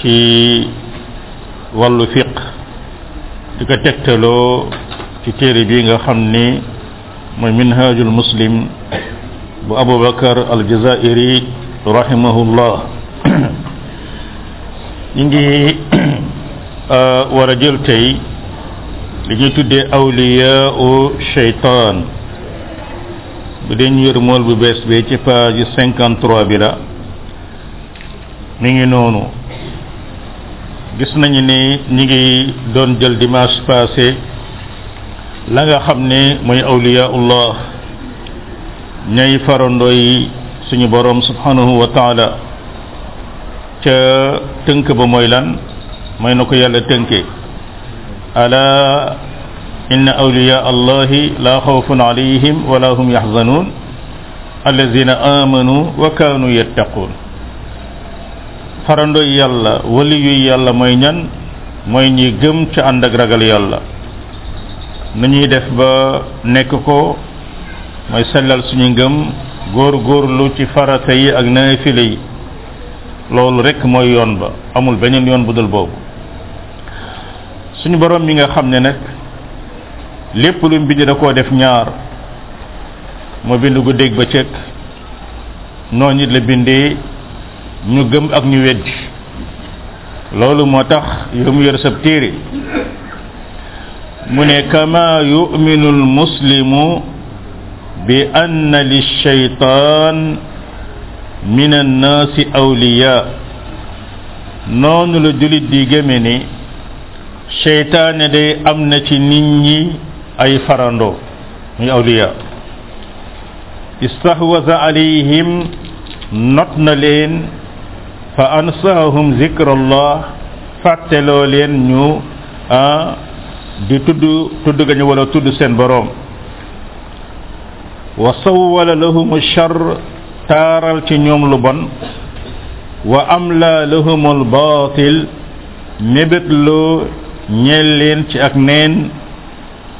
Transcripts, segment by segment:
ci wàllu fiq di ko tegtaloo ci téere bi nga xam ni mooy minhajul muslim bu abubakar aljazairi rahimahullah ñu ngi war a jël tey li ñuy tuddee awliyaau shaytan bu dee ñu yër mool bu bees bi ci page 53 bi la mi ngi noonu gis nañu ni ñi ngi doon jël dimanche passé la nga xam ne mooy awliyaullah ñay farandoo yi suñu borom subhanahu wa taala ca tënk ba mooy lan mooy na ko yàlla tënkee ala inna awliya allahi la xawfun alayhim wala hum yaxzanuun allazina amanu wa kaanu yattaquun farandoy yàlla wali yuy yàlla mooy ñan mooy ñi gëm ci ànd ak ragal yàlla nu ñuy def ba nekk ko mooy sellal suñu ngëm góor góorlu ci farata yi ak naafile yi loolu rekk mooy yoon ba amul beneen yoon bu dul boobu suñu borom mi nga xam ne nag lépp lu mbind da koo def ñaar moo bind guddeeg bëccëg noonu it la bindee ñu gëm ak ñu weddi loolu moo tax yow mu yor sab téere mu ne kama yuminu almuslimu bi anna lilcheytan min annaasi awliya noonu la julit di gëme ni cheytaane day am na ci nit ñi ay farandoo muy awliya istahwaza alayhim not na leen fa ansahahum zikrallah fàtteloo leen ñu ah di tudd tudd ga ñu wala tudd seen boroom wa sawwala lahum char taaral ci ñoom lu bon wa amla lahum al baatil mébétloo ñeel leen ci ak neen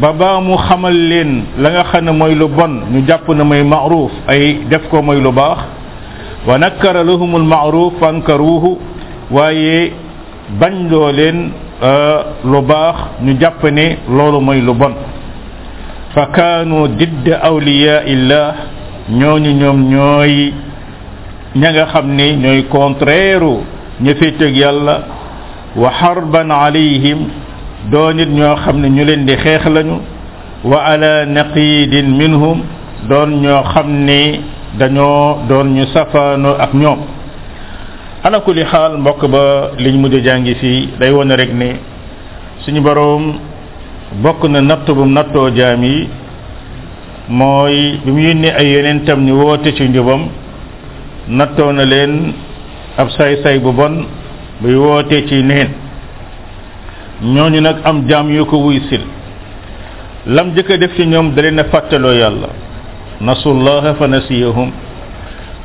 ba baa mu xamal leen la nga xam ne mooy lu bon ñu jàpp ne mooy maaruf ay def ko mooy lu baax wa nakkara lahum almaaruf fankaruuhu waaye bañ loo leen lu baax ñu jàpp ne loolu mooy lu bon fa kaanu didd awliyaa illah ñooñu ñoom ñooy ña nga xam ne ñooy contraire ña féeteeg yàlla wa xarban alayhim doon it ñoo xam ne ñu leen di xeex lañu wa ala naqidin minhum doon ñoo xam ne dañoo doon ñu safaanoo ak ñoom ala kulli xaal mbokk ba liñ mujj a jàngi fii day wone rek ne suñu boroom bokk na natt bu nattoo jaam yi mooy bi mu yónnee ay yonentam ñu woote ci njubam nattoo na leen ab saay-saay bu bon buy wootee ci neen ñooñu nag am jaam yu ko wuy sil lam jëkk a def ci ñoom da leen a fàttaloo yàlla nasullaha fa nasiyahum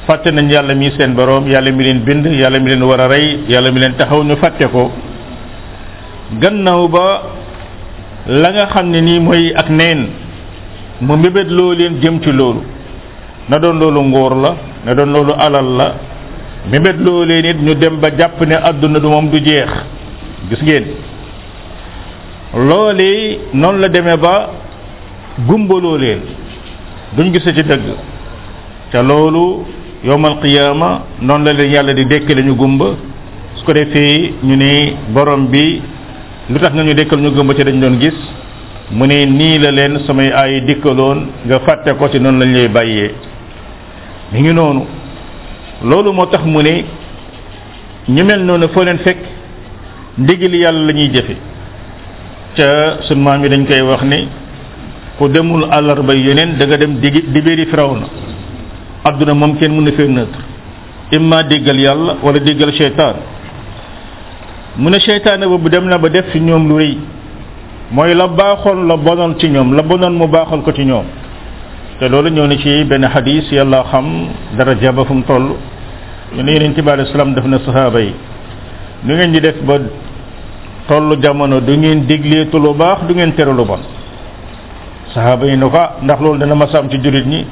fàtte nañ yàlla mi seen boroom yàlla mi leen bind yàlla mi leen war a rey yàlla mi leen taxaw ñu fàtte ko gannaaw ba la nga xam ne nii mooy ak neen mu mébét loo leen jëm ci loolu na doon loolu ngóor la na doon loolu alal la mébét loolee nit ñu dem ba jàpp ne àdduna du moom du jeex gis ngeen loolee noonu la demee ba gumbaloo leen duñ gise ci dëgg te loolu yowmal qiyaama noonu la leen yàlla di dekke lañu gumba su ko defee ñu ne borom bi lu tax nga ñu dekkal ñu gumba ci dañ doon gis mu ne nii la leen samay aay dikkaloon nga fàtte ko ci noonu lañ lay bàyyee mi ngi noonu loolu moo tax mu ne ñu mel noonu foo leen fekk ndigali yàlla la ñuy jëfe ca sun maam yi dañ koy wax ne ku demul àllarba yeneen da nga dem digi dibéeri firawna adduna moom kenn mën na fee neutre imma déggal yàlla wala déggal seytaan mu ne seytaane boobu dem na ba def ci ñoom lu rëy mooy la baaxoon la bonoon ci ñoom la bonoon mu baaxal ko ci ñoom te loolu ñëw na ci benn xadis yàlla xam dara jaba fu mu toll ñu ne yeneen tibaale salaam def na sahaaba yi nu ngeen di def ba tollu jamono du ngeen digleetu lu baax du ngeen tere lu bon sahaaba yi ne ko ah ndax loolu dana mas a am ci jurit ñi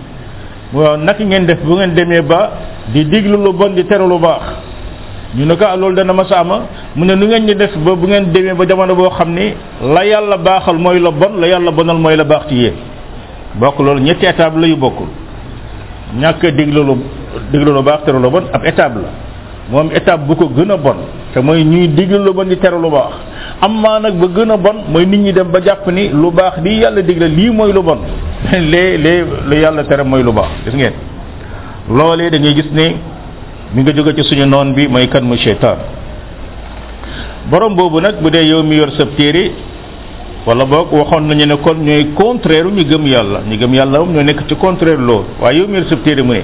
waaw naka ngeen def bu ngeen demee ba di diglu lu bon di tere lu baax ñu ne ko ah loolu dana mas a ama mu ne nu ngeen ñu def ba bu ngeen demee ba jamono boo xam ni la yàlla baaxal mooy la bon la yàlla bonal mooy la baax ci yéen bokk loolu ñetti étape la yu bokkul ñàkk a diglu lu diglu lu baax tere lu bon ab étape la moom étape bu ko gën a bon te mooy ñuy digal lu bon di tere lu baax am maa nag ba gën a bon mooy nit ñi dem ba jàpp ni lu baax lii yàlla digle lii mooy lu bon lee lee lu yàlla tere mooy lu baax gis ngeen loolee da ngay gis ne mi nga jóge ci suñu noon bi mooy kan mu seytaan borom boobu nag bu dee yow mi yor sab téere wala boog waxoon nañu ne kon ñooy contraire ñu gëm yàlla ñu gëm yàlla moom ñoo nekk ci contraire loolu waaye yow mi yor sab téere mu ne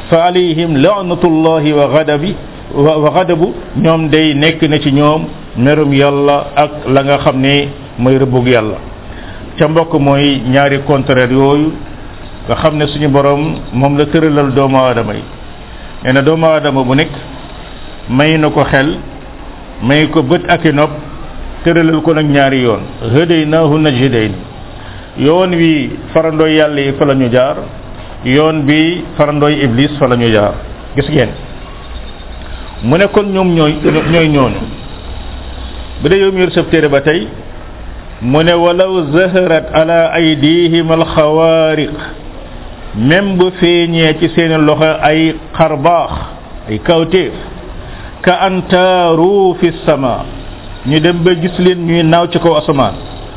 fa alayhim laanatullahi wa gadabi wa wa gadabu ñoom day nekk na ci ñoom merum yàlla ak la nga xam ne mooy rëbbug yàlla ca mbokk mooy ñaari contraire yooyu nga xam ne suñu borom moom la tëralal doomu aadama yi nee na doomu aadama bu nekk may na ko xel may ko bët ak i nopp tëralal ko nag ñaari yoon hëdëy naahu najhëdëy yoon wi farandoo yàlla yi fa la ñu jaar yoon bi farandooy iblis fa la ñu jaar gis ngeen mu ne kon ñoom ñooy ñooy ñooñu bu dee yow mi yor sab téere ba tey mu ne walaw zaharat ala aydihim alxawaariq même bu feeñee ci seeni loxo ay xarbaax ay kawteef ka antaaru fi sama ñu dem ba gis leen ñuy naaw ci kaw asamaan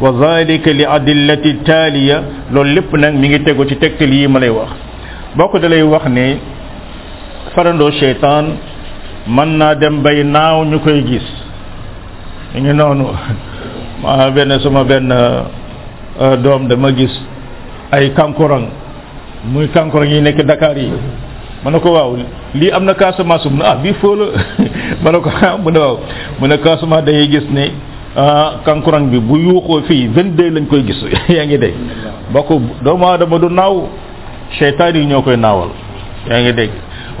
wa zalika li adillati taaliya loolu lépp nag mi ngi tegu ci tegtal yi ma lay wax bokk da lay wax ne farandoo cheytaan mën naa dem bay naaw ñu koy gis ñu ngi noonu ma benn suma benn doom dama gis ay kankurang muy kankoro yi nekk Dakar yi ma ne ko waaw lii am na Casamance mu ne ah bii foo la ma ne ko ah mu ne waaw mu ne Casamance dañuy gis ne ah kankurang bi bu yuuxoo fii 22 lañ koy gis yaa ngi dégg ba ko doomu aadama du naaw seytaan yi ñoo koy naawal yaa ngi dégg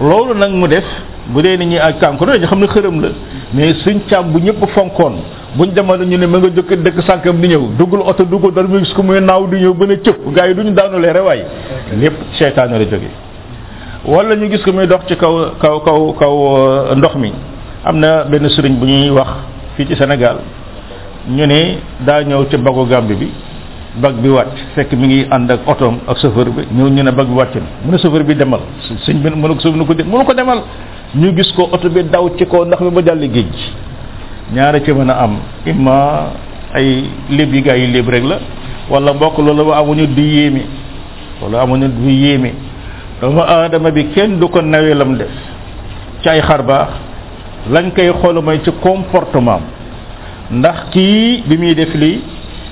loolu nag mu def bu dee ni ñuy ak kankurang dañu xam ne xërëm la mais suñ càmm bu ñëpp fonkoon buñ demal ñu ne ma nga jëkk dëkk sànkam di ñëw duggul oto duggul dara mu gis ko muy naaw di ñëw ba ne cëpp gars yi duñu daanu leere waaye lépp seytaane la jóge wala ñu gis ko muy dox ci kaw kaw kaw kaw euh, ndox mi am na benn sëriñ bu ñuy wax fii ci Sénégal ñu ne daa ñëw ci bagu Gàmbi bi bag bi wàcc fekk mi ngi ànd ak otoom ak chauffeur bi ñëw ñu ne bag bi wàcc na mu ne chauffeur bi demal sëñ bi mënu ko sëñ bi ko de mënu ko demal ñu gis ko oto bi daw ci kaw ndax mi ba jàll géej gi ñaara ci mën a am imma ay léb yi gaa yi léb rek la wala mbokk loolu ba amuñu du yéeme wala amuñu du yéeme doomu aadama bi kenn du ko nawee lam def ci ay xar baax lañ koy xool mooy ci comportement ndax kii bi muy def lii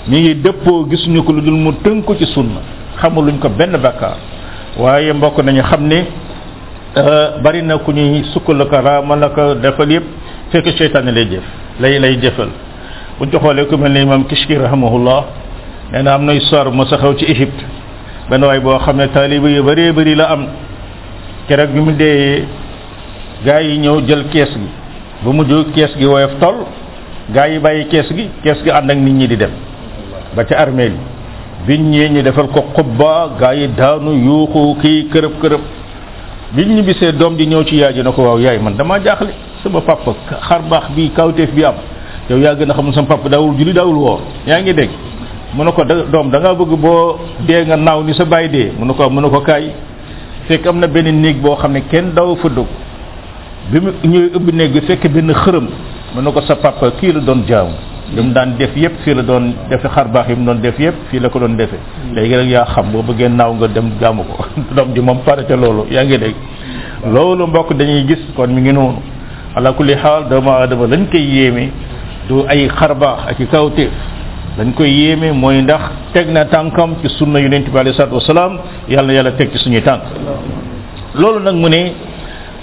mi ngi dëppoo gisuñu ko lu dul mu tënku ci sunna xamul luñ ko benn bakkaar waaye mbokk nañu xam ne bari na ku ñuy sukkal ak raamal ak defal yëpp fekk seytaane lay jëf lay lay jëfal buñ ko xoolee ku mel ne imam kishki rahimahullah nee na am na histoire bu ma sa xew ci égypte benn waay boo xam ne taaliba yu bëree bëri la am keroog bi mu dee gaa yi ñëw jël kees gi ba mujj kees gi woyof toll gaa yi bàyyi kees gi kees gi ànd ak nit ñi di dem ba ca armée li biñ ñee ñu defal ko xubba gaa yi daanu yuuxu kii kërëb kërëb bi ñu bisee doom di ñëw ci yaay ji na ko waaw yaay man damaa jaaxle sama papa xar baax bi kawteef bi am yow yaa gën a xam sama papa daawul julli daawul woor yaa ngi dégg mu ne ko da doom da ngaa bëgg boo dee nga naaw ni sa bàyyi dee mu ne ko mu ne ko kaay fekk am na benn néeg boo xam ne kenn daw fa dugg bi mu ñëwee ubbi néeg bi fekk benn xërëm mu ne ko sa papa kii la doon jaamu li mu daan def yépp fii la doon defe xar baax yi mu doon def yépp fii la ko doon defe léegi nag yaa xam boo bëggee naaw nga dem jaamu ko doom ji moom pare ca loolu yaa ngi dégg loolu mbokk dañuy gis kon mi ngi noonu ala kulli xaal doomu aadama lañ koy yéeme du ay xarbaax ak i kawteef dañ koy yéeme mooy ndax teg na tànkam ci sunna yonent bi alayhi salaatu wasalaam yàlla na yàlla teg ci suñuy tànk loolu nag mu ne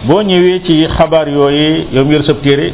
boo ñëwee ci xabaar yooyu yow mu yor sab téere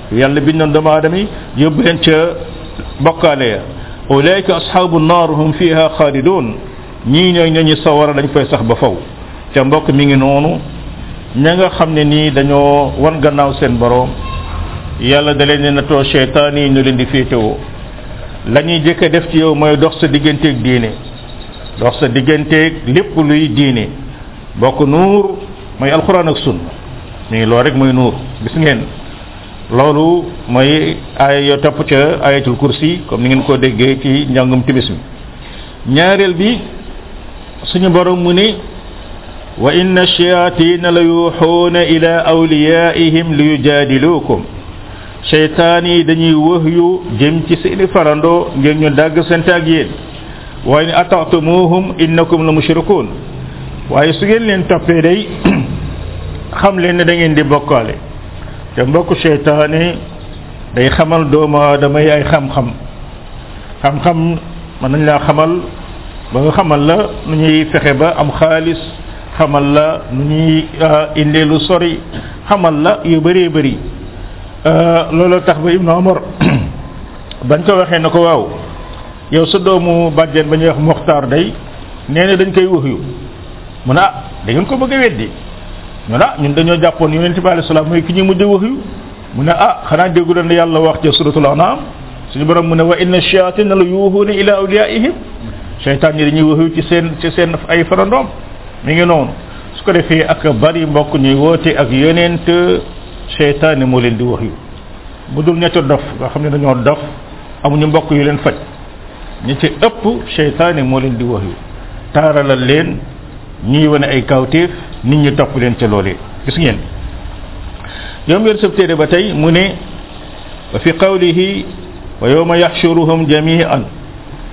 yàlla bindoon doomu aadama yi yóbbu leen ca bokkaale ya ulaika ashabu naar hum fiha xaalidun ñii ñooy ñooñu sawara dañ fay sax ba faw ca mbokk mi ngi noonu ña nga xam ne nii dañoo wan gannaaw seen boroom yàlla da leen na too cheytaan yi ñu leen di féetewoo la ñuy jëkk a def ci yow mooy dox sa digganteeg diine dox sa digganteeg lépp luy diine bokk nuur mooy alquran ak sunna mi ngi loolu rek mooy nuur gis ngeen loolu mooy aaya yoo topp ca ayatul kursi comme ni ngeen ko déggee ci njàngum timis mi ñaareel bi suñu borom mu ni wa inna shayatina la yuuxuuna ila awliyaihim li yujaadiluukum seytaan yi dañuy wëhyu jëm ci seeni farandoo ngir ñu dàgg sante ak yéen waaye ne atatumuhum innakum la mushrikun waaye su ngeen leen toppee day xam leen ne da ngeen di bokkaale te mbokku seytaane day xamal doomu aadama yi ay xam-xam xam-xam mën nañ laa xamal ba nga xamal la nu ñuy fexe ba am xaalis xamal la nu ñuy indee lu sori xamal la yu bëree bëri loolu tax ba Ibnu Omar bañ ko waxee na ko waaw yow sa doomu bàjjen ba ñuy wax moxtaar day nee na dañ koy wax yu mu ne ah da ngeen ko bëgg a weddi ñu ne ah ñun dañoo jàppoon yonent bi alayhi salaam mooy ki ñu mujj wax yu mu ne ah xanaa déggu leen yàlla wax ca suratul anam suñu borom mu ne wa inna shayatina la yuuhuuna ila awliyaihim seytaan yi dañuy waxu ci seen ci seen ay farandoom mi ngi noonu su ko defee ak bari mbokk ñuy woote ak yonent seytaane moo leen di wax yu bu dul ñetti dof nga xam ne dañoo dof amuñu mbokk yu leen faj ñi ci ëpp seytaane moo leen di wax yu taaralal leen ñuy wane ay kawteef nit ñi topp leen ca loolee gis ngeen yoom yor sab téere ba tey mu ne wa fi qawlihi wa yawma yaxshuruhum jamian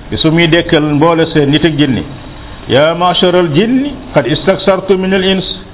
bi su muy dekkal mboole seen nit ak jinni yaa macharal jinni qad istaksartu min al ins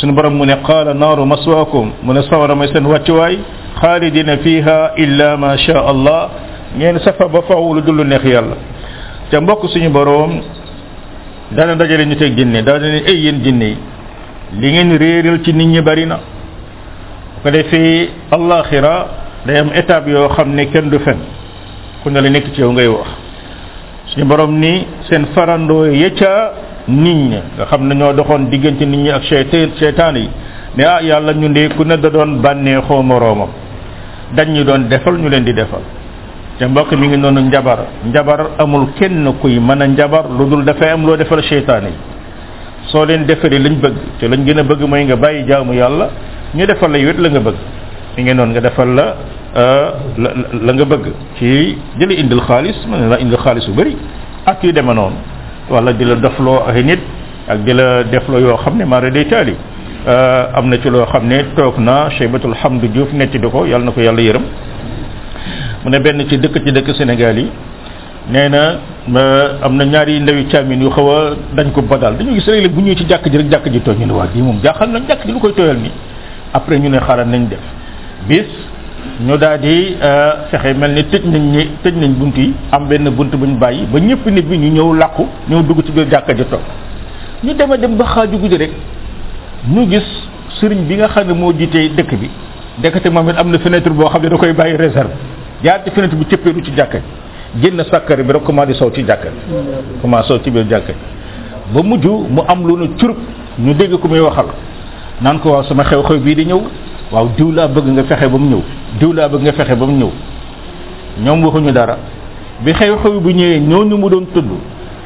sunu borom mu ne qaala naaru maswaakum mu ne sawara mooy seen wàccuwaay xaalidina fiha illa ma sha allah ngeen safa ba faaw lu dul lu neex yàlla te mbokk suñu borom dana dajale ñu teg jinne dana ne ay yéen jinne yi li ngeen réeral ci nit ñi bari na ko defee allaxira day am étape yoo xam ne kenn du fen ku ne la nekk ci yow ngay wax suñu borom ni seen farandoo ya ca nit ñi nga xam ne ñoo doxoon diggante nit ñi ak seytaan seytaan yi ne ah yàlla ñu ndee ku ne da doon bànneexoo moroomam dañ ñu doon defal ñu leen di defal te mbokk mi ngi noonu njabar njabar amul kenn kuy mën a njabar lu dul dafay am loo defal seytaan yi soo leen defaree lañ bëgg te lañ gën a bëgg mooy nga bàyyi jaamu yàlla ñu defal la yowet la nga bëgg mi ngi noonu nga defal la la la nga bëgg ci jëli indil xaalis mën na la indil xaalis bu bëri ak yu deme noonu wala di la dofloo ay nit ak di la defloo yoo xam ne maara day taali am na ci loo xam ne toog na Cheybatul Hamdu Diouf netti di ko yàlla na ko yàlla yërëm mu ne benn ci dëkk ci dëkk Sénégal yi nee na am na ñaari ndawi caamin yu xaw a dañ ko badal dañu gis léeg-léeg bu ñëwee ci jàkk ji rek jàkk ji tooy ñu ne waa ji moom jaaxal nañ jàkk ji lu koy tooyal nii après ñu ne xaaral nañ def bis ñu daal di fexe mel ni tëj nañ ñi tëj nañ bunt yi am benn bunt bu ñu bàyyi ba ñëpp nit bi ñu ñëw làqu ñëw dugg ci biir jàkka ji toog ñu dem a dem ba xaaju guddi rek ñu gis sëriñ bi nga xam ne moo jiitee dëkk bi ndekete moom it am na fenêtre boo xam ne da koy bàyyi réserve jaar ci fenêtre bi cëppeeru ci jàkka ji génn sàkkari bi rek commencé sow ci jàkka commencé sow ci biir jàkka ba mujj mu am lu nu curub ñu dégg ku muy waxal naan ko waaw sama xew-xew bii di ñëw waaw diw laa bëgg nga fexe ba mu ñëw diw laa bëgg nga fexe ba mu ñëw ñoom waxuñu dara bi xew-xew bu ñëwee ñooñu mu doon tudd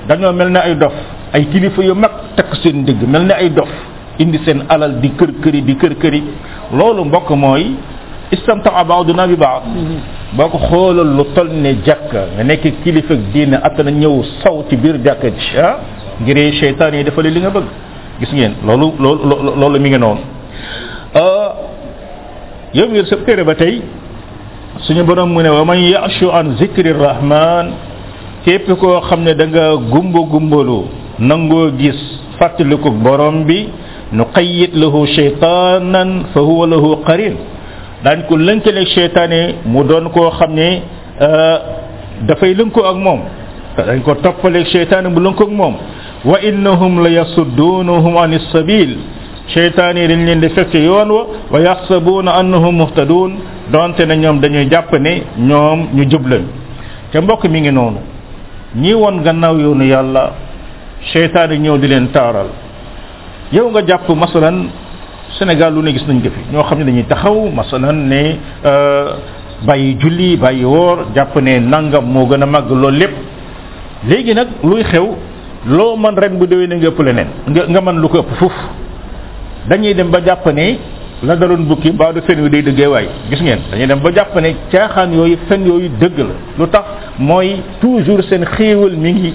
dañoo mel ne ay dof ay kilifa yu mag takk seen ndigg mel ne ay dof indi seen alal di kër këri di kër këri loolu mbokk mooy istamtaa baaduna bi baad boo ko xoolal lu tol ne jàkka nga nekk kilifa diine attana ñëw saw ci biir jàkka ji ah ngir seytaan yi defale li nga bëgg gis ngeen loolu loolu loolu mi ngi noonu yow ngir sa téere ba tey suñu borom mu ne wa man yashu an zikri rahman képp koo xam ne da nga gumba gumbalu nangoo gis fàttaliku borom bi nu qayyid lahu shaytanan fa huwa lahu qarin daañ ko lënkaleeg shaytaane mu doon koo xam ne dafay lënkoo ak moom dañ ko toppaleeg shaytaane mu lënkoo ak moom wa innahum la yasuddunahum an sabil shaytaan yi dañ leen di fekk yoon wa wa yaxsabuuna annahum muhtadun donte na ñoom dañuy jàpp ne ñoom ñu jublañ te mbokk mi ngi noonu ñi woon gannaaw yoonu yàlla seytaan yi ñëw di leen taaral yow nga jàpp masalan Sénégal lu ne gis nañ ko fi ñoo xam ne dañuy taxaw masalan ne bàyyi julli bàyyi woor jàpp ne nangam moo gën a màgg loolu lépp léegi nag luy xew loo man ren bu déwee ne nga ëpp leneen nga nga mën lu ko ëpp fuf dañuy dem ba jàpp ne la daloon bukki mbaa du fen wi day dëggee waay gis ngeen dañuy dem ba jàpp ne caaxaan yooyu fen yooyu dëgg la lu tax mooy toujours seen xéewal mi ngi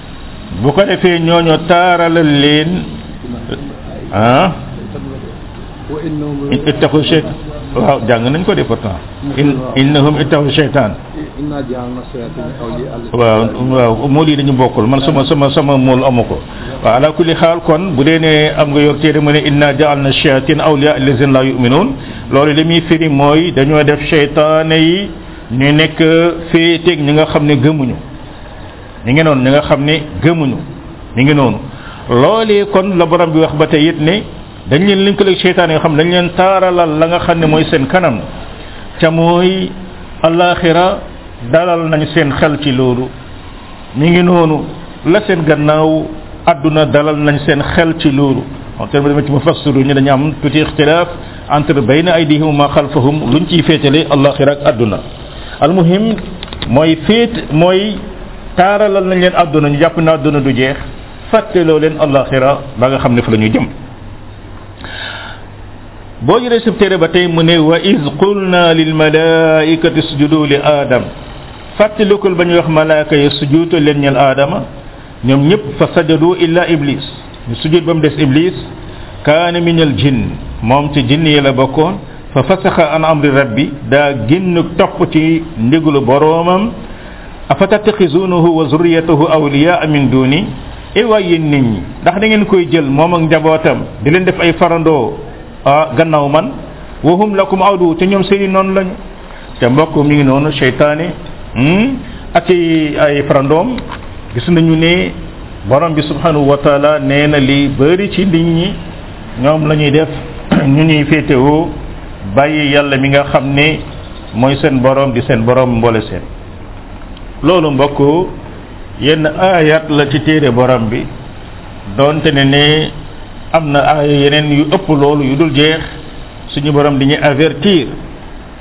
bu ko defee ñooñu taaralal leen ah ittaxu cheyt waaw jàng nañ ko de pourtant innahum ittaxu cheytaan waaw waaw mool yi dañu bokkul man sama sama sama mool amu ko waaw ala kulli xaal kon bu dee ne am nga yor téere mu ne inna jaal na shayatin awliya allazina la yuminuun loolu li muy firi mooy dañoo def cheytaane yi ñu nekk féeteeg ñi nga xam ne gëmuñu ñi ngi noonu ñi nga xam ne gëmuñu ñi ngi noonu loolee kon la borom bi wax ba tey it ne dañ leen lënkaleeg seytaan yoo xam dañ leen taaralal la nga xam ne mooy seen kanam ca mooy alaxira dalal nañ seen xel ci loolu mi ngi noonu la seen gannaaw àdduna dalal nañ seen xel ci loolu wax tamit dama ci mu fassiru ñu dañu am tuuti ixtilaaf entre bayna aydihim wa ma xalfahum luñ ciy féetale alaxira ak àdduna almuhim mooy féet mooy taaralal nañ leen àdduna ñu jàpp ne àdduna du jeex fàtteloo leen alaxira ba nga xam ne fa la ñu jëm boo jëlee sub téere ba tey mu ne wa iz qulna lil malaikati sujudu li adam fàttalikul ba ñu wax malaaka yi sujuutal leen ñel aadama ñoom ñëpp fa sajadu illa iblis ñu sujud ba mu des iblis kaana min al jinn moom ci jinn yi la bokkoon fa fasaxa an amri rabbi daa génn topp ci ndigalu boroomam afatattaxizunahu wa zurriyatahu awliyaa min duni e waay yéen nit ñi ndax da ngeen koy jël moom ak njabootam di leen def ay farandoo ah gannaaw man wahum lakum awdu te ñoom seeni noonu lañu te mbokk mi ngi noonu seytaane hmm, ak ay farandoom gis nañu ne borom bi subhanahu wa taala nee na li bëri ci nit ñi ñoom la ñuy def ñu ñuy féetewoo bàyyi yàlla mi nga xam ne mooy seen borom di seen borom mboole seen loolu mbokk yenn ayat la ci téere borom bi donte ne ne am na ay yeneen yu ëpp loolu yu dul jeex suñu borom di ñu avertir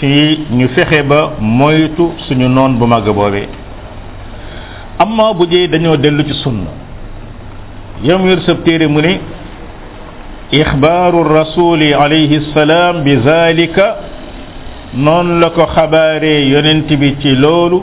ci ñu fexe ba moytu suñu noon bu màgg boobee amma bu dee dañoo dellu ci sunna yam wér sab téere mu ne ixbaaru rasuli alayhi salaam bi zalika noonu la ko xabaaree yonent bi ci loolu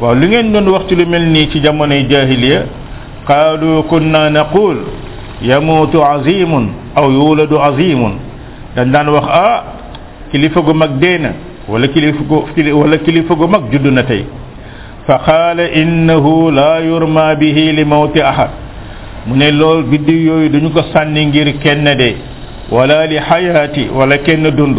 waaw lu ngeen doon wax ci lu mel nii ci jamonoy jahiliya qaalu kunna naqul yamuutu azimun aw yuladu azimun dañ daan wax ah kilifa gu mag dee na wala kilifa gu wala kilifa gu mag judd na tey fa qaala innahu la yurma bihi li mawti ahad mu ne lool biddiw yooyu duñu ko sànni ngir kenn de wala li xayaati wala kenn dund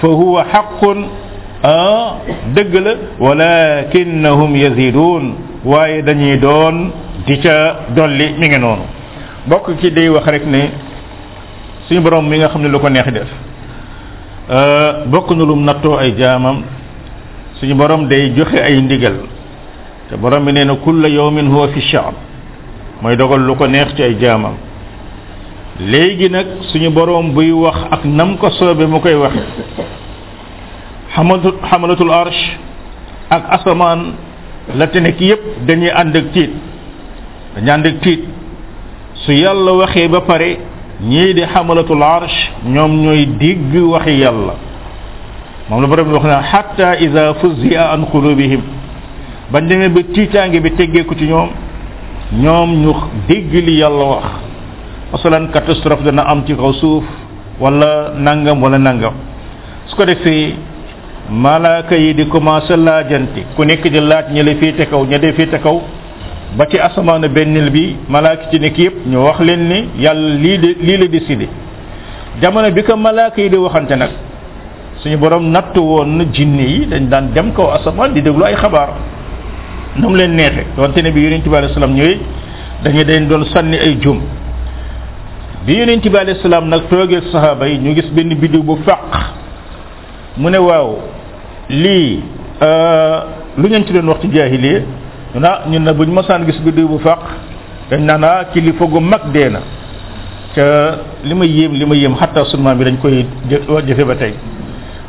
fa huwa xaqun ah dëgg la walakinnahum yazidun waaye dañuy doon di ca dolli mi ngi noonu bokk ci day wax rek ne suñu borom mi nga xam ne lu ko neex def bokk na lum nattoo ay jaamam suñu borom day joxe ay ndigal te borom bi nee na kulla yawmin huwa fi sha'n mooy dogal lu ko neex ci ay jaamam léegi nag suñu borom buy wax ak nam ko soobe mu koy waxe xamalatul xamalatul arsh ak asamaan la te nekk yépp dañuy ànd ak tiit dañuy ànd ak tiit su yàlla waxee ba pare ñii di xamalatul arsh ñoom ñooy digg waxi yàlla moom la borom bi wax na xatta ida fuzia an qulubihim bañ demee ba tiitaange bi teggeeku ci ñoom ñoom ñu dégg li yàlla wax masalan catastrophe dana am ci kaw suuf wala nangam wala nangam su ko defee malaaka yi di commencé laajante ku nekk di laaj ña la féete kaw ña dee féete kaw ba ci asamaana benneel bi malaaka ci nekk yépp ñu wax leen ni yàlla lii de lii la décidé jamono bi ko malaaka yi di waxante nag suñu borom natt woon na jinne yi dañ daan dem kaw asamaan di déglu ay xabaar nu mu leen neexe donte ne bi yonent bi alayhi salaam ñëwee dañu dañ doon sànni ay jum bi yonent bi alayhi salaam nag toogee sahaaba yi ñu gis benn biddiw bu fàq mu ne waaw lii lu ngeen ci doon wax ci jaahiliya ñu naa ñun na buñ mosaan gis biddiw bu fàq dañ naan ah kilifa gu mag dee na ca li ma yéem li ma yéem xataa sunu maam bi dañ koy jë- jëfe ba tey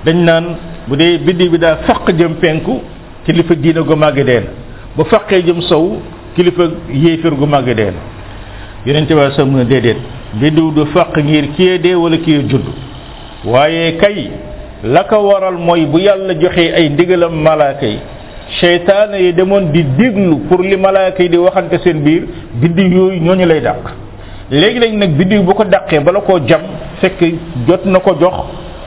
dañ naan bu dee biddi bi daa faq jëm penku kilifa diina gu màgg dee na bu faqee jëm sow kilifa yéeféer gu màgg dee na yonent bi sa mu ne déedéet biddiw du faq ngir kii dee wala kii judd waaye kay la ko waral mooy bu yàlla joxee ay ndigalam malaaka yi seytaane yi demoon di déglu pour li malaaka yi di waxante seen biir biddiw yooyu ñooñu lay dàq léegi lañ nag biddiw bu ko dàqee bala koo jam fekk jot na ko jox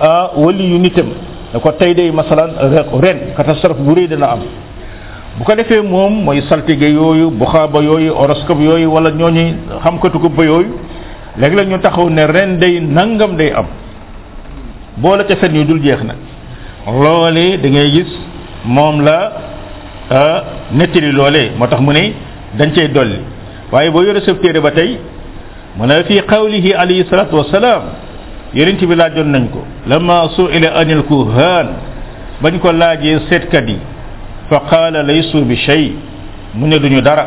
ah wali yu nitam da ko tey day masalan ren catastrophe bu rëy dana am bu ko defee moom mooy saltige yooyu buxaaba yooyu horoscope yooyu wala ñooñu xam katuko ba yooyu léegi la ñu taxaw ne ren day nangam day am boole ca fen yu dul jeex nag loolee da ngay gis moom la nettali loolee moo tax mu ne dañ cay dolli waaye boo yore sa téere ba tey mu ne fi qawlihi alayhi salatu wasalaam yonent bi laajoon nañ ko lama suila anil kuhan bañ ko laajee seetkat yi fa qaala laysu bi shay mu ne duñu dara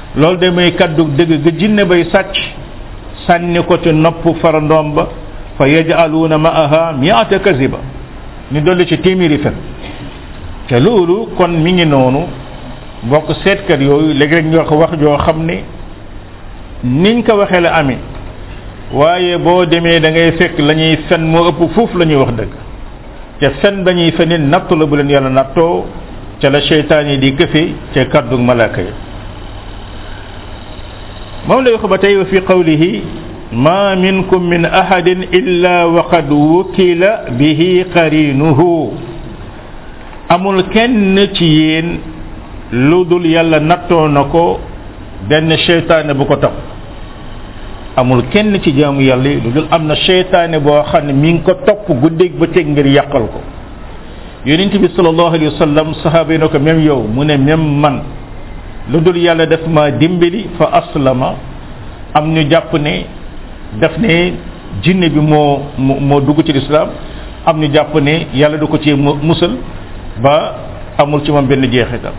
loolu de mooy kaddu dëgg ga jinne bay sàcc sànni ko ci nopp farandoom ba fa yajaluuna maaha miata kaziba ñu dolli ci téeméeri fen te loolu kon mi ngi noonu bokk seetkat yooyu léegi rek ñu wax wax joo xam ne niñ ko waxee la amee waaye boo demee da ngay fekk la ñuy fen moo ëpp foofu la ñuy wax dëgg te fen dañuy feni nattu la bu leen yàlla nattoo ca la seytaan yi di këfe ca kàddu malaaka yi moom lay wax ba tey wa fi qawlihi ma minkum min ahadin illa wa qad wukila bihi qarinuhu amul kenn ci yéen lu dul yàlla nattoo na ko benn seytaane bu ko topp amul kenn ci jaamu yàlla yi lu dul am na seytaane boo xam ne mi ngi ko topp guddeeg bëccëg ngir yàqal ko yonent bi sallallahu alayhi wa sallam sahaaba yi na ko même yow mu ne même man lu dul yàlla daf ma dimbali fa aslama am ñu jàpp ne daf ne jinne bi moo moo dugg ci lislaam am ñu jàpp ne yàlla du ko ci musal ba amul ci moom benn jeexital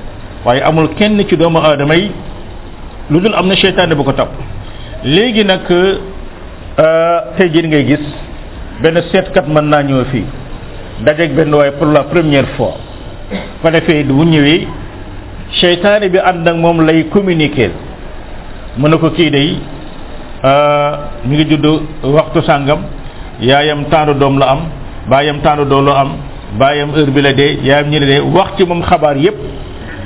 waaye amul kenn ci doomu aadama yi lu dul am na seytaane bu ko topp léegi nag tey jii ngay gis benn seetkat mën naa ñëw fii dajeeg benn waaye pour la première fois ko defee bu ñëwee seytaane bi ànd ak moom lay communiquer mu ne ko kii day mi ngi judd waxtu sàngam yaayam taanu doom la am baayam taanu doom la am baayam heure bi la dee yaayam ñi la dee wax ci moom xabaar yépp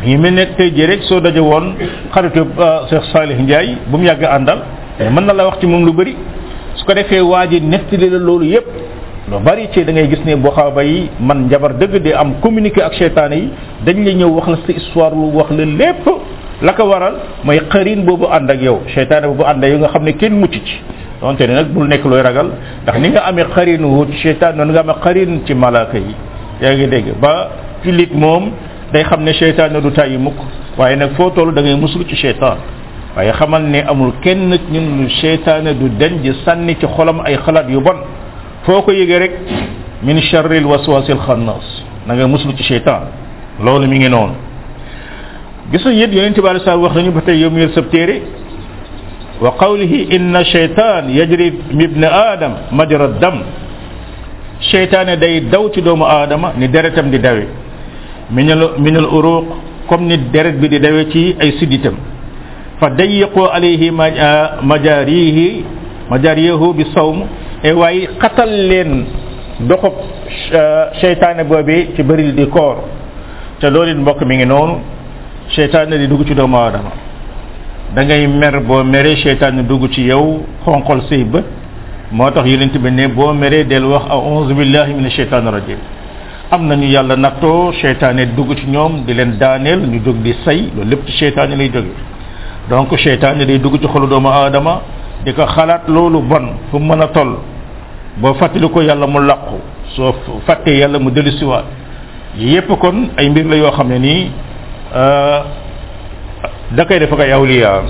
ngi mel ne tey jii rek soo daje woon xaritu Cheikh Salih Ndiaye bu mu yàgg àndal mën na la wax ci moom lu bëri su ko defee waa ji nettali la loolu yépp lu bari ci da ngay gis ne boo xaaba yi man njabar dëgg de am communiqué ak seytaane yi dañ la ñëw wax la sa histoire lu wax la lépp la ko waral mooy xarin boobu ànd ak yow seytaane boobu ànd ak yow nga xam ne kenn mucc ci donte ne nag bul nekk looy ragal ndax ni nga amee xarin wut seytaan noonu nga amee xarin ci malaaka yi yaa ngi dégg ba jullit moom day xam ne seytaan du tàyyi mukk waaye nag foo toll da ngay musul ci seytaan waaye xamal ne amul kenn nit ñun lu seytaane du den ji sànni ci xolam ay xalaat yu bon foo ko yëgee rek min charril waswasil xannas na nga muslu ci seytaan loolu mi ngi noonu gis nañ yit yonente bi alei salaam wax nañu ba tey yow mu yor sab téere wa qawlihi inna cheytan yajri ibne adam majra dam cheytaane day daw ci doomu aadama ni deretam di dawe minal minal uruq comme ni deret bi di dawee ci ay sidditam fa dayiqu alayhi majaarihi majaariyahu bi sawm e waaye xatal leen doxub seytaane boobee ci bëril di koor te loolu it mbokk mi ngi noonu seytaane di dugg ci doomu aadama da ngay mer boo meree seytaane dugg ci yow xonqol say bët moo tax yonent bi ne boo meree del wax a onze billahi min asheytan rajim am nañu yàlla nattoo seytaane dugg ci ñoom di leen daaneel ñu jóg di say loolu lépp ci seytaane lay jóge donc seytaane day dugg ci xolu doomu aadama di ko xalaat loolu bon fu mën a toll boo fàttali ko yàlla mu làqu soo fàttee yàlla mu dellu siwaat yépp kon ay mbir la yoo xam ne nii da koy def ak ay awliya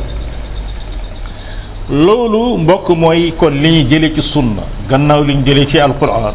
loolu mbokk mooy kon li ñu jëlee ci sunna gannaaw li ñu jëlee ci alquran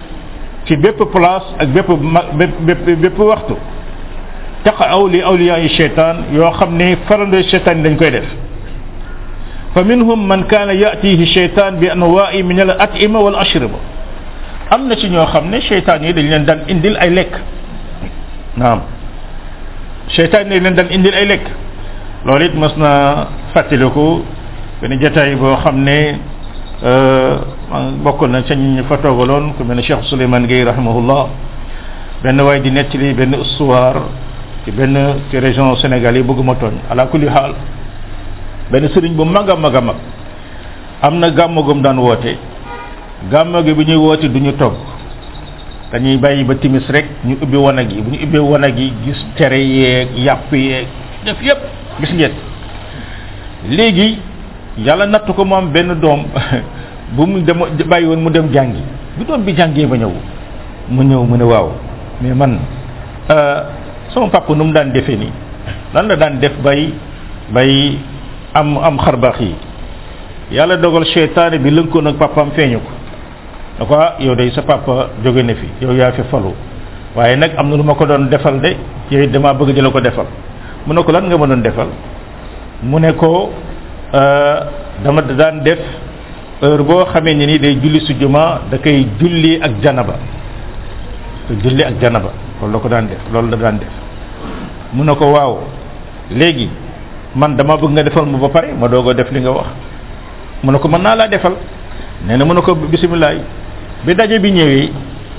ci bépp place ak bépp ma bépp bépp waxtu taqaw li awliyaa yi cheytaan yoo xam ne farandoo cheytaan yi dañ koy def fa minhum man kaana yatihi cheytaan bi anwaa'i min al atima wal ashriba am na ci ñoo xam ne cheytaan yi dañ leen daan indil ay lekk naam cheytaan yi dañ leen daan indil ay lekk loolu it mas na fàttaliku benn jataay boo xam ne bokk na ca ñu fa toogaloon ku mel ne Cheikh Souleymane Gueye rahimahullah benn waay di nettali benn histoire ci benn ci région Sénégal yi bëgguma tooñ ala kulli xaal benn sëriñ bu mag a mag a mag am na gàmmu gum daan woote gàmmu gi bi ñuy woote du ñu togg dañuy bàyyi ba timis rek ñu ubbi wanag yi bu ñu ubbee wanag yi gis cere yeeg yàpp yeeg def yépp gis ngeen léegi yàlla natt ko mu am benn doom bu mu dem bàyyi woon mu dem jàngi bu doom bi jàngee ba ñëw mu ñëw mu ne waaw mais man sama papa nu mu daan defee nii lan la daan def bay bay am am xarbaax yi yàlla dogal seytaane bi lënkoon ak papaam feeñu ko da ko yow day sa papa jóge na fi yow yaa fi falu waaye nag am na lu ma ko doon defal de yow it damaa bëgg di la ko defal mu ne ko lan nga ma doon defal mu ne ko dama daan def heure boo xamee ni ni day julli su juma da koy julli ak janaba te julli ak janaba loolu la ko daan def loolu la daan def mu ne ko waaw léegi man dama bëgg nga defal ma ba pare ma doog a def li nga wax mu ne ko mën naa laa defal nee na mu ne ko bisimilah bi daje bi ñëwee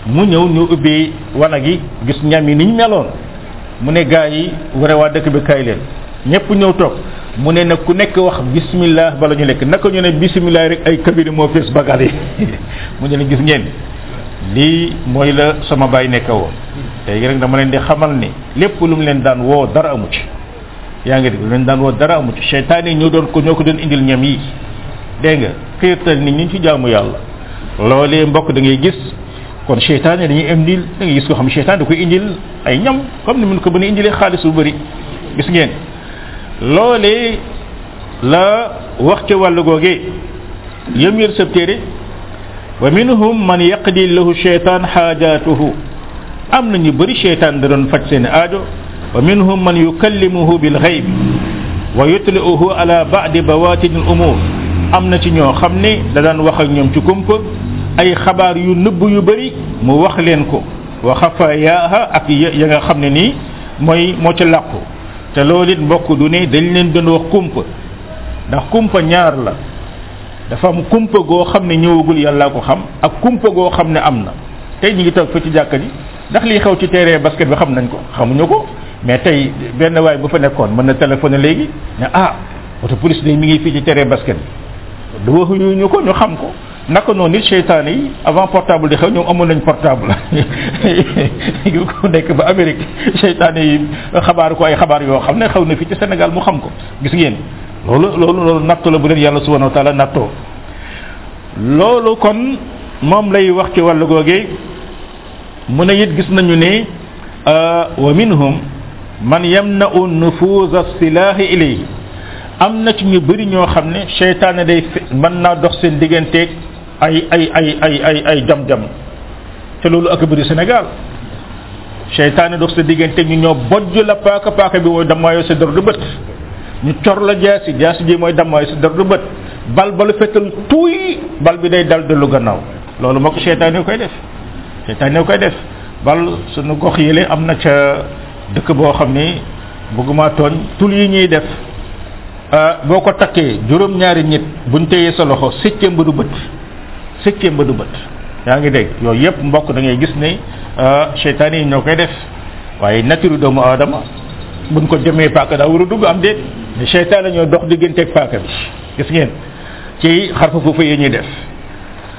mu ñëw ñu ubbi wanag yi gis ñam yi niñ meloon mu ne gaa yi ware waa dëkk bi kaay leen ñëpp ñëw toog mu ne nag ku nekk wax bismillah bala ñu lekk naka ñu ne bismillah rek ay kabiri moo fees bagal yi mu ne gis ngeen lii mooy la sama baay nekk woon tey rek dama leen di xamal ni lépp lu mu leen daan woo dara amu ci yaa ngi dégg leen daan woo dara amu ci seytaan yi ñoo doon ko ñoo ko doon indil ñam yi dégg nga xiirtal nit ñi ci jaamu yàlla loolee mbokk da ngay gis kon seytaane dañuy indil da ngay gis ko xam seytaan da koy indil ay ñam comme ni mun ko mën a indilee xaalis bu bëri gis ngeen loolee la wax ci wàllu googee yëm yër sab téere wa minhum man yaqdi lahu shaytan hajatuhu am na ñu bëri shaytan da doon faj seen aajo wa minhum man yukallimuhu bil ghayb wa yutli'uhu ala ba'di bawatin al umur am na ci ñoo xam ne da daan wax ak ñoom ci kumpa ay xabaar yu nëbb yu bëri mu wax leen ko wa xafayaaha ak ya nga xam ne nii mooy moo ci làqu te loolu it mbokk du ne dañ leen doon wax kumpa ndax kumpa ñaar la dafa am kumpa goo xam ne ñëwagul yàllaa ko xam ak kumpa goo xam ne am na tey ñu ngi toog fa ci jàkka ji ndax lii xew ci terrain basket bi xam nañ ko xamuñu ko mais tey benn waay bu fa nekkoon mën na téléphoné léegi ne ah oto police day mi ngi fii ci terrain basket bi du waxuñu ñu ko ñu xam ko naka noonu nit seytaane yi avant portable di xew ñoom amoon nañ portable ngi ko nekk ba Amérique seytaane yi xabaar ko ay xabaar yoo xam ne xew na fii ci Sénégal mu xam ko gis ngeen loolu loolu loolu nattu la bu leen yàlla subhanahu wa taala nattoo loolu kon moom lay wax ci wàllu googee mu ne it gis nañu ne wa minhum man yamna'u nufuuz as-silaah ilayhi am na ci ñu bëri ñoo xam ne seytaane day mën naa dox seen digganteeg ay ay ay ay ay ay jam-jam te loolu ak bëri Sénégal seytaane dox sa diggante ñu ñoo bojj la paaka paaka bi mooy dammaayoo sa dër du bët ñu cor la jaasi jaasi ji mooy dammaayoo sa dër du bët bal balu fetal tuuy bal bi day dal dellu gannaaw loolu moo ko seytaane yoo koy def seytaane yoo koy def bal suñu gox yële am na ca dëkk boo xam ni bëgguma tooñ tul yi ñuy def boo ko takkee juróom-ñaari nit buñ téyee sa loxo sëccëm ba du bët sëccëm ba du bët yaa ngi dégg yooyu yëpp mbokk da ngay gis ne seytaane yi ñoo koy def waaye nature doomu aadama buñ ko jëmee paaka daa war a dugg am déet mais seytaane ñoo dox digganteeg paaka bi gis ngeen ci xarfa foofu yi ñuy def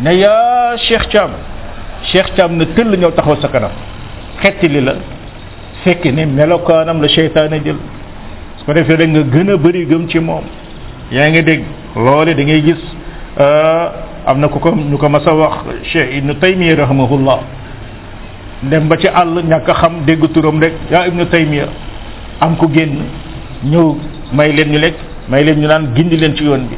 ne yaa Cheikh Thiam Cheikh Thiam na tëll ñëw taxaw sa kanam xettili la fekk ne melokaanam la seytaane jël su ko defee da nga gën a bëri gëm ci moom yaa ngi dégg loole da ngay gis am na ku ko ñu ko mas a wax Cheikh Ibnu Taymiya rahimahullah dem ba ci àll ñàkk a xam dégg turam rek yaa Ibnu Taymiya am ku génn ñëw may leen ñu lekk may leen ñu naan gindi leen ci yoon bi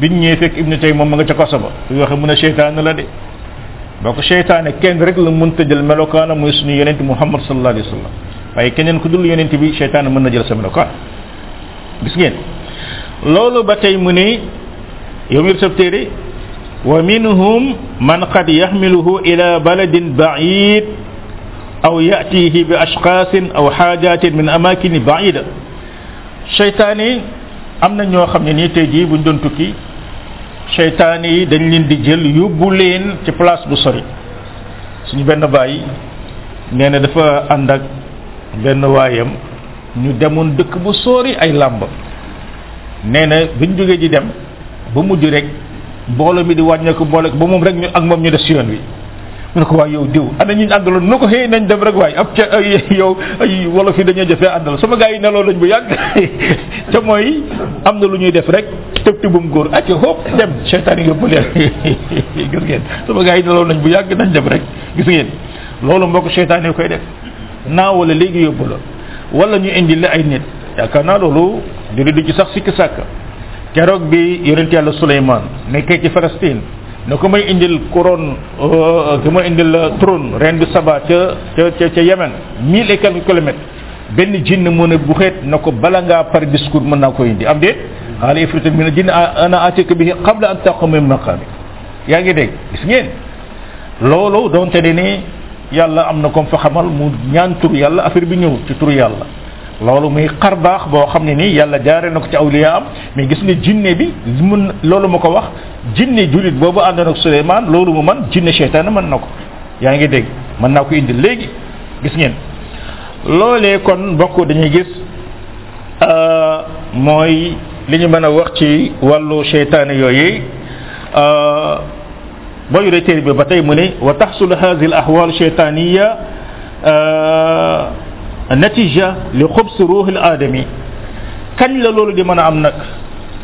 biñ ñëwee fekk ibnu tay moom ma nga ca koso ba yu waxe mu ne seytaane la de boo ko seytaane kenn rek la mënta jël melokaana mooy suñu yonent muhammad sallallahu alayhi wa sallam waaye keneen ku dul yonent bi seytaane mën na jël sa melokaan gis ngeen loolu ba tey mu ne yow mi sab téere wa minhum man qad yaxmiluhu ila baladin baid aw yatihi bi ashqaasin aw xaajatin min amakin baida seytaane yi am na ñoo xam ne nii tey jii buñ doon tukki seytaane yi dañ leen di jël yóbbu leen ci place bu sori suñu benn bàyyi nee na dafa ànd ak benn waayam ñu demoon dëkk bu sori ay làmb nee na biñ jógee ji dem ba mujj rek mbooloo mi di wàññeeku mbooloo ba moom rek ñu ak moom ñu des yoon wi mu ne ko waay yow diw ana ñu àndaloon na ko xëy nañ dem rek waay ab ca ay yow ay wala fi dañoo jafee àndal sama gars yi neloo lañ bu yàgg ca mooy am na lu ñuy def rek tëb tëbum góor acca hop dem seytaan yi yóbbu leen gis ngeen sama gars yi neloo lañ bu yàgg nañ dem rek gis ngeen loolu mbokk seytaan yi koy def naa wala léegi yóbbu la wala ñu indi la ay nit yaakaar naa loolu dina di ci sax sikki sàkk keroog bi yonent yàlla Suleymaan nekkee ci Palestine na ko may indil couronne ki may indil trône reine du Saba ca ca ca Yemen mille et quelques kilomètres benn jinn mu ne bu xeet na ko bala ngaa pare discours mën naa ko indi am déet xaala ifritu mina jinn ana atika bihi qabla an taquma min maqamik yaa ngi dégg gis ngeen loolu donte ne ni yàlla am na comme fa xamal mu ñaan tur yàlla affaire bi ñëw ci tur yàlla loolu muy xar baax boo xam ne nii yàlla jaare na ko ci awliya am mais gis nga jinne bi mun loolu ma ko wax jinne julit boobu àndoon ak Souleymane loolu mu man jinne seytaane mën na ko yaa ngi dégg mën naa ko indi léegi gis ngeen loolee kon bokk dañuy gis mooy li ñu mën a wax ci wàllu seytaane yooyu boo yoree téere bi ba tey mu ne wa taxsul hadihi al ahwal sheytaniya natija li xubs ruuxil aadami kañ la loolu di mën a am nag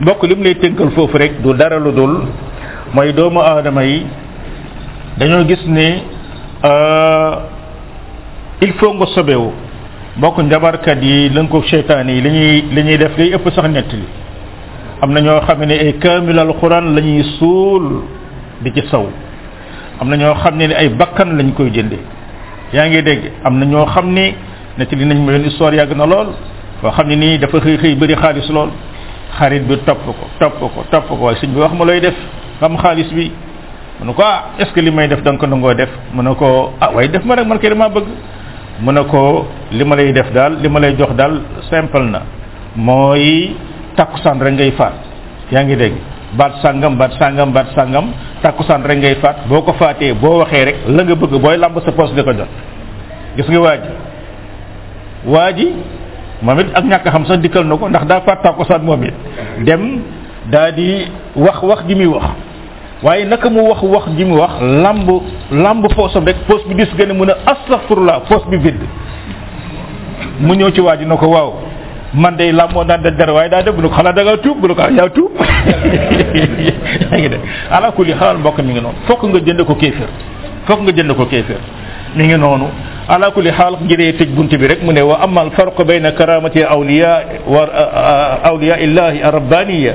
bokk lim lay tënkal foofu rek du dara lu dul mooy doomu aadama yi dañoo gis ne il faut nga sobewu bokk njabarkat yi lënkoog seytaan yi li ñuy li ñuy def liy ëpp sax nett li am na ñoo xam ne ay kaamil alquran la ñuy suul di ci saw am na ñoo xam ne ni ay bakkan lañ koy jënde yaa ngi dégg am na ñoo xam ne nett li nañ ma yoon histoire yàgg na lool koo xam ne nii dafa xëy xëy bëri xaalis lool xarit bi topp ko topp ko topp ko waaye sëñ bi wax ma looy def xam xaalis bi mu ne ko ah est ce que li may def da nga ko nangoo def mu ne ko ah waaye def ma rek man kay damaa bëgg mu ne ko li ma lay def daal li ma lay jox daal simple na mooy takkusaan rek ngay faat yaa ngi dégg baat sàngam baat sàngam baat sàngam takkusaan rek ngay faat boo ko faatee boo waxee rek la nga bëgg booy làmb sa poos di ko jot gis nga waa ji waa ji moom it ak ñàkk xam sax dikkal na ko ndax daa faat takkusaan moom it dem daa di wax wax ji muy wax waaye naka mu wax wax ji mu wax lamb lamb poosam rek poos bi dis gën a mën a astaghfirullah poos bi vide mu ñëw ci waa ji na ko waaw man day làmboon daan daj dara waaye daa dem bu ne ko xanaa da ngaa tuub bu ne ko ah yaa tuub yaa ngi de ala kulli xalal mbokk mi ngi noonu fokk nga jënd ko kéeféer fokk nga jënd ko kéeféer mi ngi noonu ala kulli xaal ngiree tëj bunt bi rek mu ne wa amal farq bayna karamati awliya wa awliya illahi arrabbaniya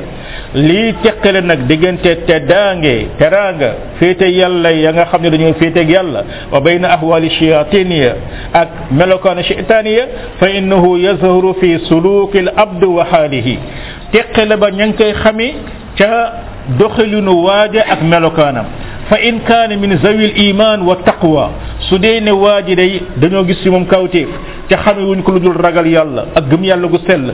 lii teqale nag diggante teddaange teraanga féete yàlla ya nga xam ne dañoo féeteeg yàlla wa bayna ahwali shayatin ya ak melokaanu shaytaan ya fa innahu yazharu fi suluki al abd wa haalihi teqale ba ña ngi koy xame ca doxalinu waaja ak melokaanam fa in kaana min zawi al iman wa taqwa su dee ne waaji day dañoo gis ci moom kawteef te xame wuñ ko lu dul ragal yàlla ak gëm yàlla gu sell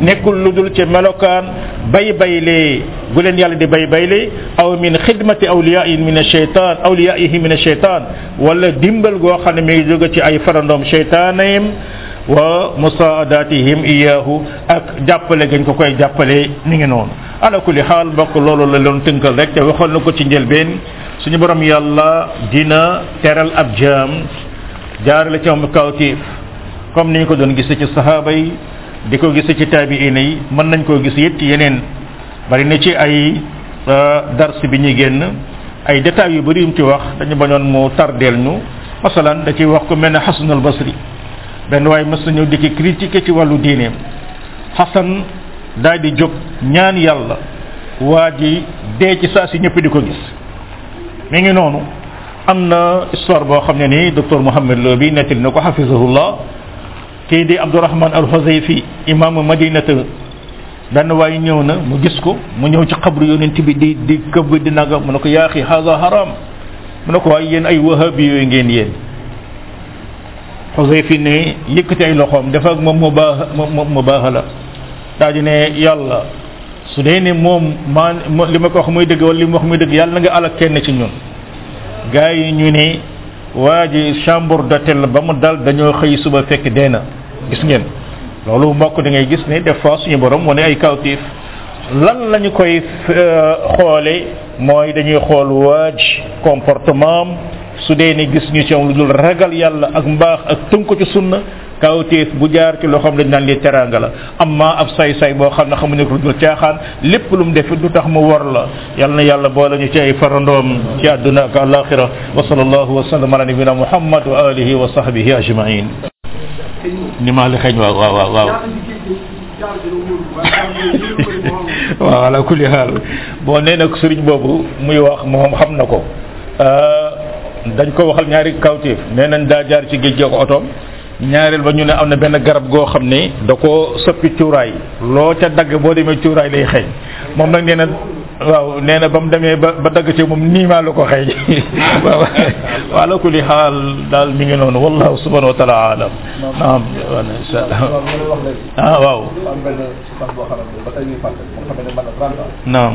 nekkul lu dul ci melokaan bay baylee gu leen yàlla di bay baylee aw min xidmati awliyaayi min asheytaan awliyaayihi min asheytaan wala dimbal goo xam ne mi ngi jóge ci ay farandoom cheytaanayim wa musaadatihim iyahu ak jàppale gañ ko koy jàppale ni ngi noonu ala kulli xaal mbokk loolu la loon tënkal rek te waxoon na ko ci njëlbeen suñu borom yàlla dina teral ab jaam jaarale ci am kawtiif comme ni ñu ko doon gisee ci sahaaba yi di ko gis ci taabiina yi mën nañ koo gis it yeneen bari na ci ay dars bi ñuy génn ay détails yu bari yum ci wax dañu bañoon mu tardeel ñu masalan da ciy wax ku mel ne xasan al basri benn waaye mës na ñëw di ci critiquer ci wàllu diineem xasan daal di jóg ñaan yàlla waa ji dee ci saa si ñëpp di ko gis mi ngi noonu am na histoire boo xam ne nii docteur Mohamed Lo bi nettali na ko xafisahullah kii di abdourahman al hoseyfi imaamu madinata benn waay ñëw na mu gis ko mu ñëw ci xabru yonent bi di di këbb di naga mu ne ko yaaxi haza haram mu ne ko waaye yéen ay wahabi yooyu ngeen yéen hoseyfi ne yëkkati ay loxoom dafa ak moom mu baax mu baax la daa di ne yàlla su dee ne moom maa li ma ko wax muy dëgg wala li mu wax muy dëgg yàlla na nga alak kenn ci ñun gaa yi ñu ne waa ji chambre d'hôtel ba mu dal dañoo xëy suba fekk dee na gis ngeen loolu mbokk da ngay gis ne des fois suñu borom wane ay kawtiif lan lañu koy xoole mooy dañuy xool waaj comportement am su dee ne gis ñu ci am lu dul ragal yàlla ak mbaax ak tënk ko ci sunna kawteef bu jaar ci loxoom dañ naan li teraanga la amma ab say-say boo xam ne xamuñu ko dul caaxaan lépp lu mu def du tax mu war la yal na yàlla boole ñu ci ay farandoom ci àdduna ak alaxira wa sallallahu wa sallam ala nabina muhammad wa alihi wa sahbihi ajmain ni maa li xeeñ waaw waaw waaw waaw waaw ala kulli xaal boo nee nag sëriñ boobu muy wax moom xam na ko dañ ko waxal ñaari kawteef nee nañ daa jaar ci géej ko otoom ñaareel ba ñu ne am na benn garab goo xam ne da ko soppi cuuraay loo ca dagg boo demee cuuraay lay xeeñ moom nag nee na waaw nee na ba mu demee ba ba dagg ci moom nii maa la ko xeeñ waaw waaw la kulli xaal daal mi ngi noonu wallahu subhanahu wa taala alam naam waaw insha allah ah waaw naam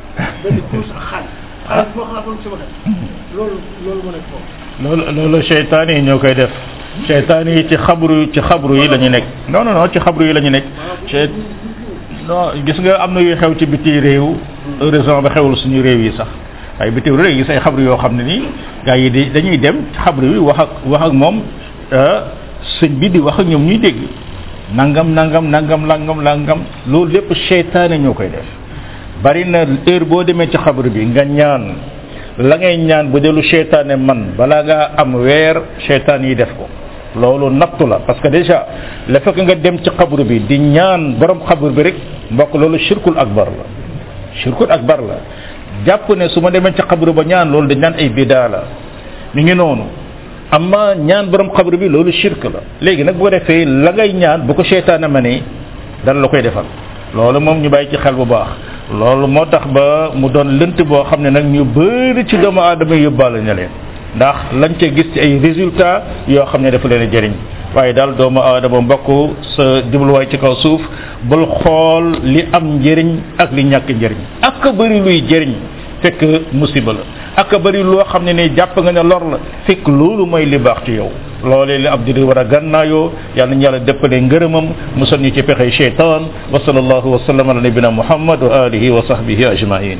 loolu loolu seytaan yi ñoo koy def seytaan yi ci xabru ci xabru yi la ñu nekk non non non ci xabru yi la ñu nekk sey non gis nga am na yuy xew ci biti réew heureusement ba xewul suñu réew yi sax waaye biti réew gis ay xabru yoo xam ne nii gars yi di dañuy dem ci xabru yi wax ak wax ak moom sëñ bi di wax ak ñoom ñuy dégg nangam nangam nangam nangam nangam loolu lépp seytaane ñoo koy def bari na heure boo demee ci xabru bi nga ñaan la ngay ñaan bu delu seytaane man balaa ngaa am weer seytaan yi def ko loolu nattu la parce que déjà le fait que nga dem ci xabru bi di ñaan borom xabru bi rek mbokk loolu shirkul akbar la shirkul akbar la jàpp ne su ma demee ci xabru ba ñaan loolu dañ naan ay bidaa la mi ngi noonu amma ñaan borom xabru bi loolu shirk la léegi nag boo defee la ngay ñaan bu ko seytaane ma ne dana la koy defal loolu moom ñu bàyyi ci xel bu baax loolu moo tax ba mu doon lënt boo xam ne nag ñu bëri ci doomu aadama yóbbaale na leen ndax lañ ca gis ci ay résultat yoo xam ne dafa leen a jëriñ waaye daal doomu aadama mbokk sa jubluwaay ci kaw suuf bul xool li am njëriñ ak li ñàkk njëriñ ak bëri luy jëriñ fekk musiba la ak bari loo xam ne ne jàpp nga ne lor la fekk loolu mooy li baax ci yow loolee li ab jullit war a gànnaayoo yal nañu yàlla dëppale ngërëmam musal ñu ci pexey cheytaan wa sallallahu wa sallam ala nabina muhammad wa alihi wa sahbihi ajmain